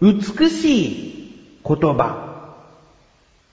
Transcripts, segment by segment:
美しい言葉。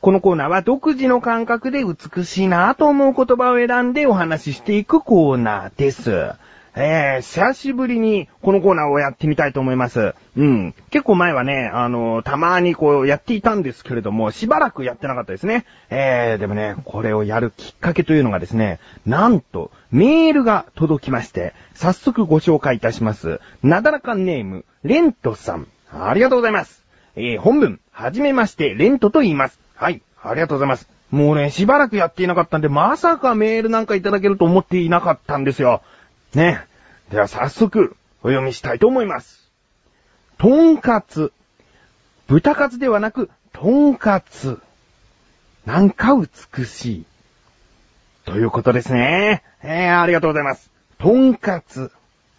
このコーナーは独自の感覚で美しいなと思う言葉を選んでお話ししていくコーナーです。えー、久しぶりにこのコーナーをやってみたいと思います。うん。結構前はね、あのたまにこうやっていたんですけれども、しばらくやってなかったですね。えー、でもね、これをやるきっかけというのがですね、なんと、メールが届きまして、早速ご紹介いたします。なだらかネーム、レントさん。ありがとうございます。えー、本文、はじめまして、レントと言います。はい、ありがとうございます。もうね、しばらくやっていなかったんで、まさかメールなんかいただけると思っていなかったんですよ。ね。では早速、お読みしたいと思います。とんかつ。豚カツではなく、とんかつ。なんか美しい。ということですね。えー、ありがとうございます。とんかつ。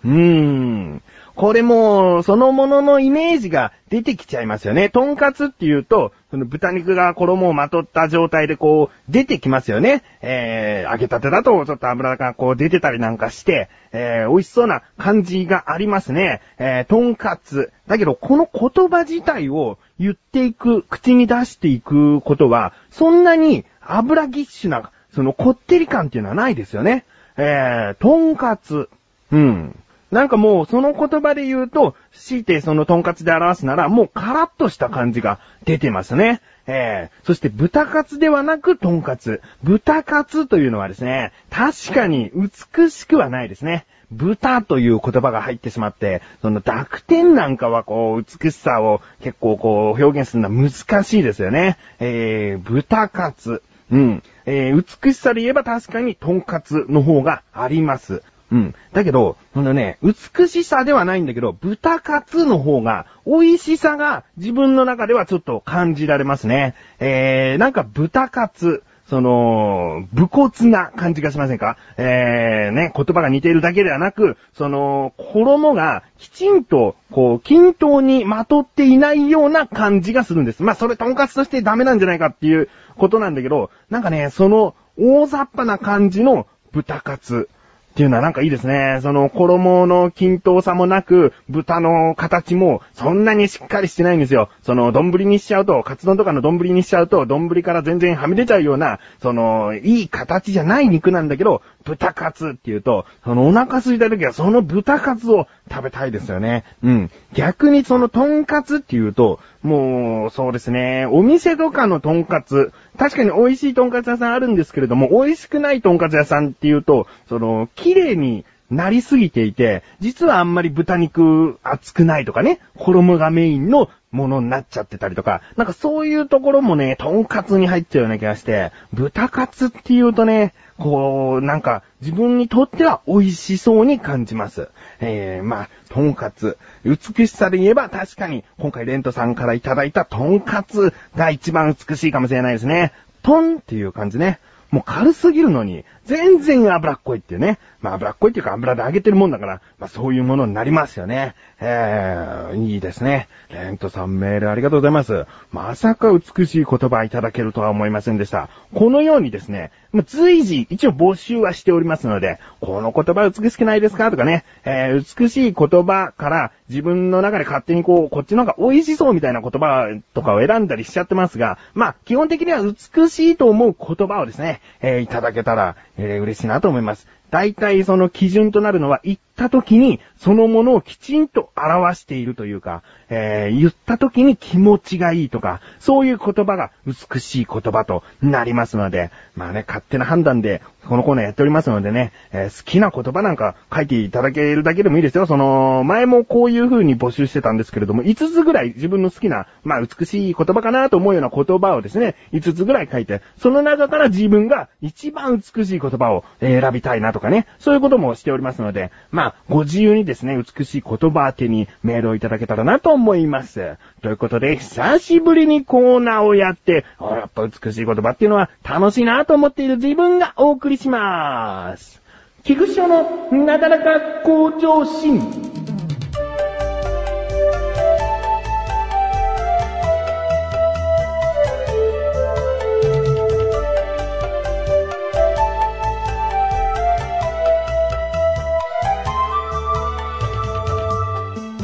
うーん。これも、そのもののイメージが出てきちゃいますよね。とんかつっていうと、その豚肉が衣をまとった状態でこう、出てきますよね。えー、揚げたてだとちょっと油がこう出てたりなんかして、えー、美味しそうな感じがありますね。えー、とんかつ。だけど、この言葉自体を言っていく、口に出していくことは、そんなに油ぎっしゅな、そのこってり感っていうのはないですよね。えー、とんかつ。うん。なんかもうその言葉で言うと、強いてそのトンカツで表すなら、もうカラッとした感じが出てますね。えー、そして豚カツではなくトンカツ。豚カツというのはですね、確かに美しくはないですね。豚という言葉が入ってしまって、その濁点なんかはこう、美しさを結構こう、表現するのは難しいですよね。えー、豚カツ。うん。えー、美しさで言えば確かにトンカツの方があります。うん。だけど、このね、美しさではないんだけど、豚カツの方が、美味しさが自分の中ではちょっと感じられますね。えー、なんか豚カツ、その、武骨な感じがしませんか？えー、ね、言葉が似ているだけではなく、その、衣がきちんと、こう、均等にまとっていないような感じがするんです。まあ、それ、とんかつとしてダメなんじゃないかっていうことなんだけど、なんかね、その、大雑把な感じの豚カツ。っていうのはなんかいいですね。その衣の均等さもなく、豚の形もそんなにしっかりしてないんですよ。その丼にしちゃうと、カツ丼とかの丼にしちゃうと、丼から全然はみ出ちゃうような、その、いい形じゃない肉なんだけど、豚カツっていうと、そのお腹空いた時はその豚カツを食べたいですよね。うん。逆にそのトンカツっていうと、もう、そうですね、お店とかのトンカツ、確かに美味しいとんかつ屋さんあるんですけれども、美味しくないとんかつ屋さんっていうと、その、綺麗になりすぎていて、実はあんまり豚肉熱くないとかね、衣がメインのものになっちゃってたりとか、なんかそういうところもね、トンカツに入っちゃうような気がして、豚カツっていうとね、こう、なんか、自分にとっては美味しそうに感じます。えー、まあ、トンカツ。美しさで言えば確かに、今回レントさんからいただいたトンカツが一番美しいかもしれないですね。トンっていう感じね。もう軽すぎるのに、全然脂っこいっていうね。まあ脂っこいっていうか油で揚げてるもんだから、まあそういうものになりますよね。えー、いいですね。レントさんメールありがとうございます。まさか美しい言葉いただけるとは思いませんでした。このようにですね、まあ随時一応募集はしておりますので、この言葉美しくないですか？とかね、えー、美しい言葉から自分の中で勝手にこう、こっちの方が美味しそうみたいな言葉とかを選んだりしちゃってますが、まあ基本的には美しいと思う言葉をですね、えー、いただけたら、えー、嬉しいなと思います。大体その基準となるのは言った時にそのものをきちんと表しているというか、えー、言った時に気持ちがいいとか、そういう言葉が美しい言葉となりますので、まあね、勝手な判断でこのコーナーやっておりますのでね、えー、好きな言葉なんか書いていただけるだけでもいいですよ。その、前もこういう風に募集してたんですけれども、5つぐらい自分の好きな、まあ美しい言葉かなと思うような言葉をですね、5つぐらい書いて、その中から自分が一番美しい言葉を選びたいなとかね、そういうこともしておりますので、ま、ご自由にですね、美しい言葉宛てにメールをいただけたらなと思います。ということで、久しぶりにコーナーをやって、やっぱ美しい言葉っていうのは楽しいなと思っている自分がお送りします。菊師匠のなだらか向上心。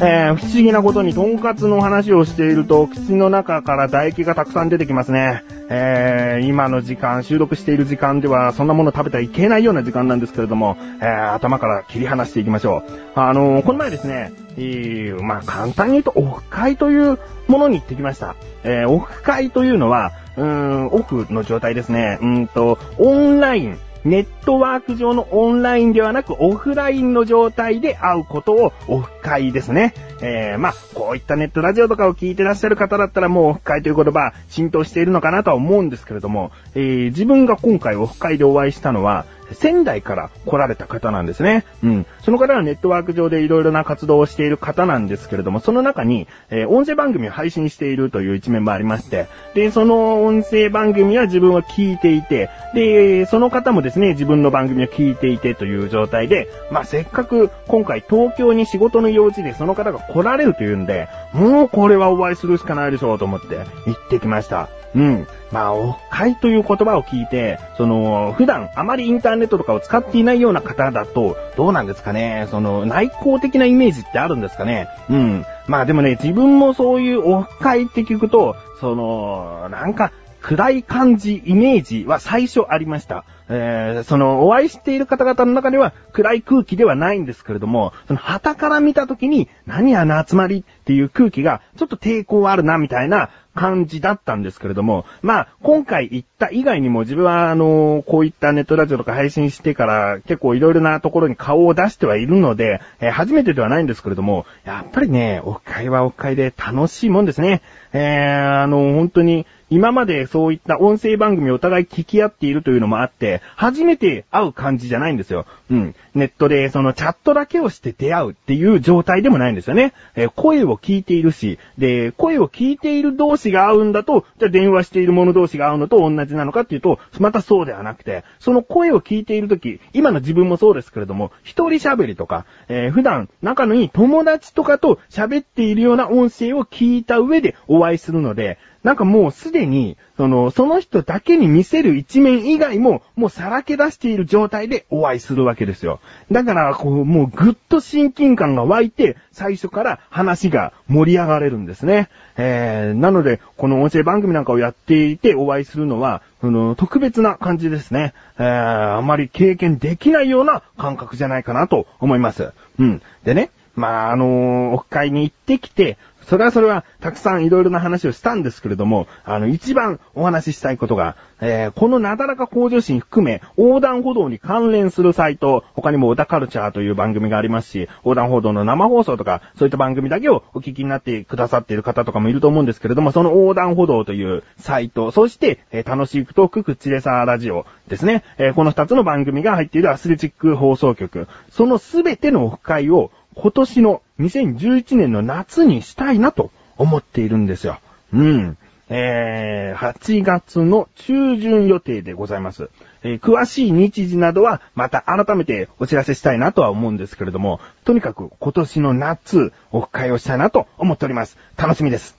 えー、不思議なことにとんかつの話をしていると、口の中から唾液がたくさん出てきますね。えー、今の時間、収録している時間では、そんなもの食べてはいけないような時間なんですけれども、えー、頭から切り離していきましょう。あの、この前ですね、え、まあ、簡単に言うと、オフ会というものに行ってきました。え、オフ会というのは、うん、オフの状態ですね。うんと、オンライン、ネットワーク上のオンラインではなくオフラインの状態で会うことをオフ会ですね。えー、まあ、こういったネットラジオとかを聞いてらっしゃる方だったらもうオフ会という言葉浸透しているのかなとは思うんですけれども、えー、自分が今回オフ会でお会いしたのは、仙台から来られた方なんですね。うん。その方はネットワーク上でいろいろな活動をしている方なんですけれども、その中に、えー、音声番組を配信しているという一面もありまして、で、その音声番組は自分は聞いていて、で、その方もですね、自分の番組を聞いていてという状態で、まあ、せっかく今回東京に仕事の用事でその方が来られるというんで、もうこれはお会いするしかないでしょうと思って行ってきました。うん。まあ、オフ会という言葉を聞いて、その、普段あまりインターネットとかを使っていないような方だと、どうなんですかね？その、内向的なイメージってあるんですかね？うん。まあでもね、自分もそういうオフ会って聞くと、その、なんか、暗い感じ、イメージは最初ありました。えー、その、お会いしている方々の中では暗い空気ではないんですけれども、その、旗から見たときに、何あの集まりっていう空気が、ちょっと抵抗あるな、みたいな感じだったんですけれども、まあ、今回行った以外にも自分は、あの、こういったネットラジオとか配信してから結構いろいろなところに顔を出してはいるので、えー、初めてではないんですけれども、やっぱりね、オフ会はオフ会で楽しいもんですね。えー、あの、本当に、今までそういった音声番組をお互い聞き合っているというのもあって、初めて会う感じじゃないんですよ。うん。ネットでそのチャットだけをして出会うっていう状態でもないんですよね。えー、声を聞いているし、で、声を聞いている同士が会うんだと、じゃあ電話している者同士が会うのと同じなのかっていうと、またそうではなくて、その声を聞いているとき、今の自分もそうですけれども、一人喋りとか、えー、普段仲のいい友達とかと喋っているような音声を聞いた上でお会いするので、なんかもうすでに、その、その人だけに見せる一面以外も、もうさらけ出している状態でお会いするわけですよ。だから、こう、もうぐっと親近感が湧いて、最初から話が盛り上がれるんですね。えー、なので、この音声番組なんかをやっていてお会いするのは、その、特別な感じですね。えー、あまり経験できないような感覚じゃないかなと思います。うん。でね、まあ、あのー、オフ会に行ってきて、それはそれは、たくさんいろいろな話をしたんですけれども、あの、一番お話ししたいことが、えー、このなだらか向上心含め、横断歩道に関連するサイト、他にも小田カルチャーという番組がありますし、横断歩道の生放送とか、そういった番組だけをお聞きになってくださっている方とかもいると思うんですけれども、その横断歩道というサイト、そして、えー、楽しいトーク、クッチレサーラジオですね、えー、この二つの番組が入っているアスレチック放送局、そのすべてのオフ会を今年の2011年の夏にしたいなと思っているんですよ。うん。えー、8月の中旬予定でございます。えー、詳しい日時などはまた改めてお知らせしたいなとは思うんですけれども、とにかく今年の夏、オフ会をしたいなと思っております。楽しみです。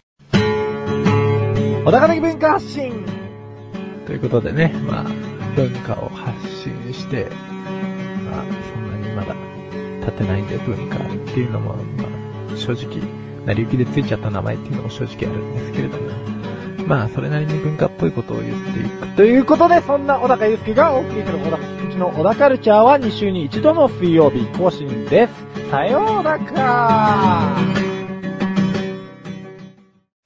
小高的文化発信ということでね、まあ、文化を発信して、まあ、そんなにまだ立てないんで文化っていうのも、まあ、正直、成り行きでついちゃった名前っていうのも正直あるんですけれども、まあ、それなりに文化っぽいことを言っていく。ということで、そんな小高祐介がお送りする小高菊池の小高カルチャーは2週に1度の水曜日更新です。さようなら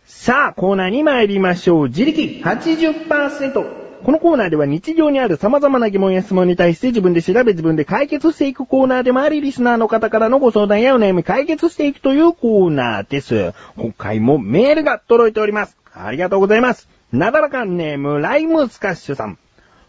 さあ、コーナーに参りましょう。自力80%。このコーナーでは日常にある様々な疑問や質問に対して自分で調べ自分で解決していくコーナーでもあり、リスナーの方からのご相談やお悩み解決していくというコーナーです。今回もメールが届いております。ありがとうございます。なだらかんネーム、ライムスカッシュさん。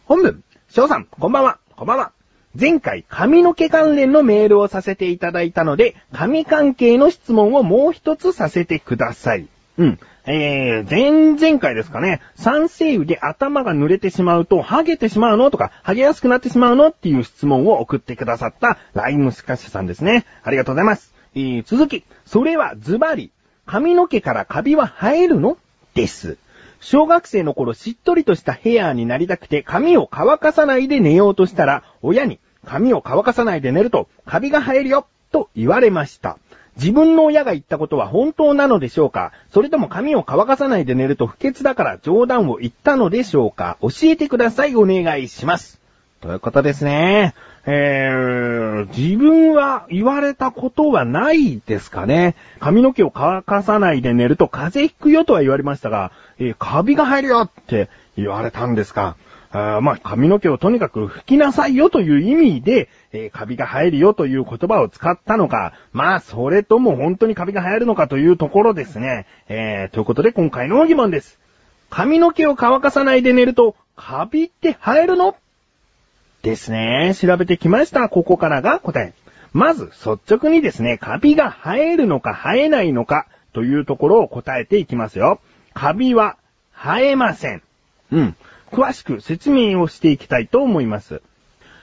本文、翔さん、こんばんは、こんばんは。前回髪の毛関連のメールをさせていただいたので、髪関係の質問をもう一つさせてください。うん。えー、前々回ですかね、酸性雨で頭が濡れてしまうと、ハゲてしまうのとか、ハゲやすくなってしまうのっていう質問を送ってくださったライムスカッシュさんですね。ありがとうございます。えー、続き、それはズバリ、髪の毛からカビは生えるの？です。小学生の頃しっとりとしたヘアーになりたくて髪を乾かさないで寝ようとしたら、親に髪を乾かさないで寝るとカビが生えるよと言われました。自分の親が言ったことは本当なのでしょうか？それとも髪を乾かさないで寝ると不潔だから冗談を言ったのでしょうか？教えてください。お願いします。ということですね。えー、自分は言われたことはないですかね？髪の毛を乾かさないで寝ると風邪ひくよとは言われましたが、えー、カビが入るよって言われたんですか？あまあ、髪の毛をとにかく拭きなさいよという意味で、えー、カビが生えるよという言葉を使ったのか、まあ、それとも本当にカビが生えるのかというところですね。えー、ということで今回の疑問です。髪の毛を乾かさないで寝ると、カビって生えるの？ですね。調べてきました。ここからが答え。まず、率直にですね、カビが生えるのか生えないのかというところを答えていきますよ。カビは生えません。うん。詳しく説明をしていきたいと思います。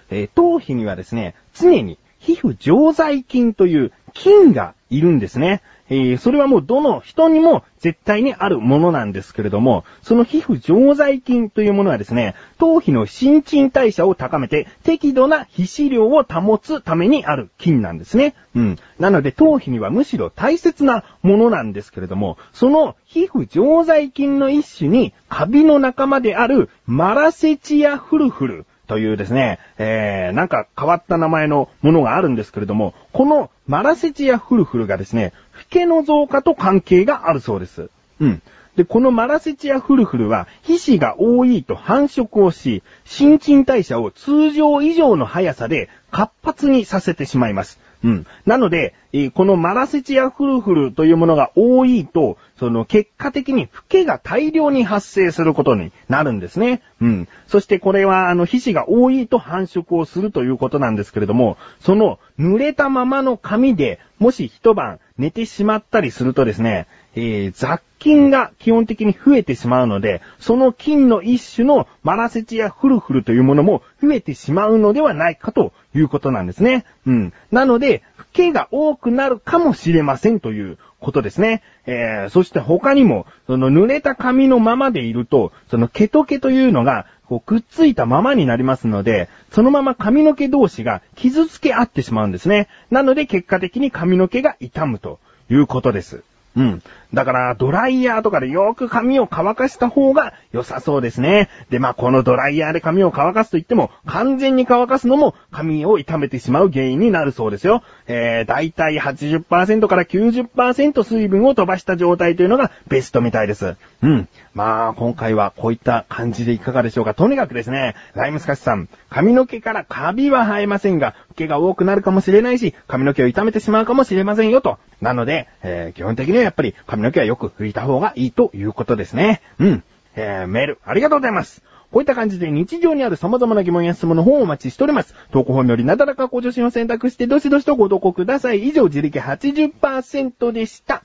えー、頭皮にはですね、常に皮膚常在菌という菌がいるんですね。えー、それはもうどの人にも絶対にあるものなんですけれども、その皮膚常在菌というものはですね、頭皮の新陳代謝を高めて適度な皮脂量を保つためにある菌なんですね。うん。なので頭皮にはむしろ大切なものなんですけれども、その皮膚常在菌の一種にカビの仲間であるマラセチアフルフルというですね、えー、なんか変わった名前のものがあるんですけれども、このマラセチアフルフルがですね、フケの増加と関係があるそうです。うん。で、このマラセチアフルフルは、皮脂が多いと繁殖をし、新陳代謝を通常以上の速さで活発にさせてしまいます。うん。なので、えー、このマラセチアフルフルというものが多いと、その結果的にフケが大量に発生することになるんですね。うん。そしてこれはあの皮脂が多いと繁殖をするということなんですけれども、その濡れたままの髪でもし一晩寝てしまったりするとですね、えー、雑菌が基本的に増えてしまうので、その菌の一種のマラセチアフルフルというものも増えてしまうのではないかということなんですね。うん。なので、フケが多くなるかもしれませんということですね。えー、そして他にも、その濡れた髪のままでいると、その毛と毛というのが、こうくっついたままになりますので、そのまま髪の毛同士が傷つけ合ってしまうんですね。なので結果的に髪の毛が痛むということです。うん。だから、ドライヤーとかでよく髪を乾かした方が良さそうですね。で、まあ、このドライヤーで髪を乾かすと言っても、完全に乾かすのも髪を傷めてしまう原因になるそうですよ。えー、だいたい80%から90%水分を飛ばした状態というのがベストみたいです。うん。まあ、今回はこういった感じでいかがでしょうか。とにかくですね、ライムスカシさん、髪の毛からカビは生えませんが、毛が多くなるかもしれないし、髪の毛を傷めてしまうかもしれませんよと。なので、えー、基本的にはやっぱり髪の毛はよく拭いた方がいいということですね。うん。えー、メール、ありがとうございます。こういった感じで日常にある様々な疑問や質問の方をお待ちしております。投稿本よりなだらか向上心を選択してどしどしとご投稿ください。以上、自力80%でした。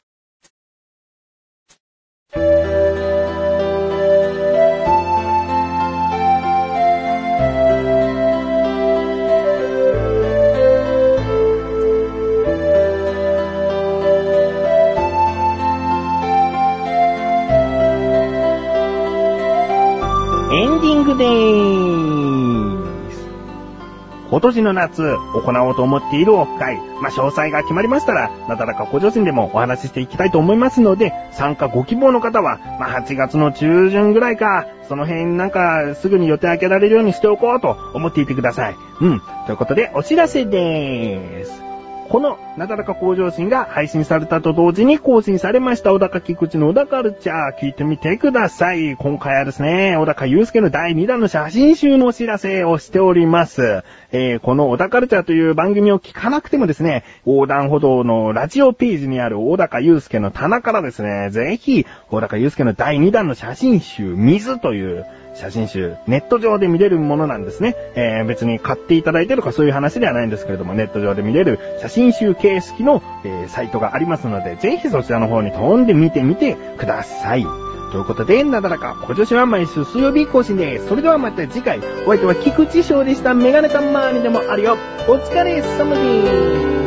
今年の夏、行おうと思っているオフ会、まあ、詳細が決まりましたら、なだらか小女子でもお話ししていきたいと思いますので、参加ご希望の方は、まあ、8月の中旬ぐらいか、その辺なんかすぐに予定開けられるようにしておこうと思っていてください。うん。ということで、お知らせでーす。この、なだらか向上心が配信されたと同時に更新されました小高菊池の小高ルチャー聞いてみてください。今回はですね、小高祐介の第2弾の写真集のお知らせをしております。えー、この小高ルチャーという番組を聞かなくてもですね、横断歩道のラジオページにある小高祐介の棚からですね、ぜひ、小高祐介の第2弾の写真集、水という写真集、ネット上で見れるものなんですね。えー、別に買っていただいてるとかそういう話ではないんですけれども、ネット上で見れる写真集形式の、えー、サイトがありますので、ぜひそちらの方に飛んで見てみてください。ということで、なだらか、今年は毎週水曜日更新です。それではまた次回、お相手は菊池翔でした。メガネたまーにでもあるよ。お疲れ様です。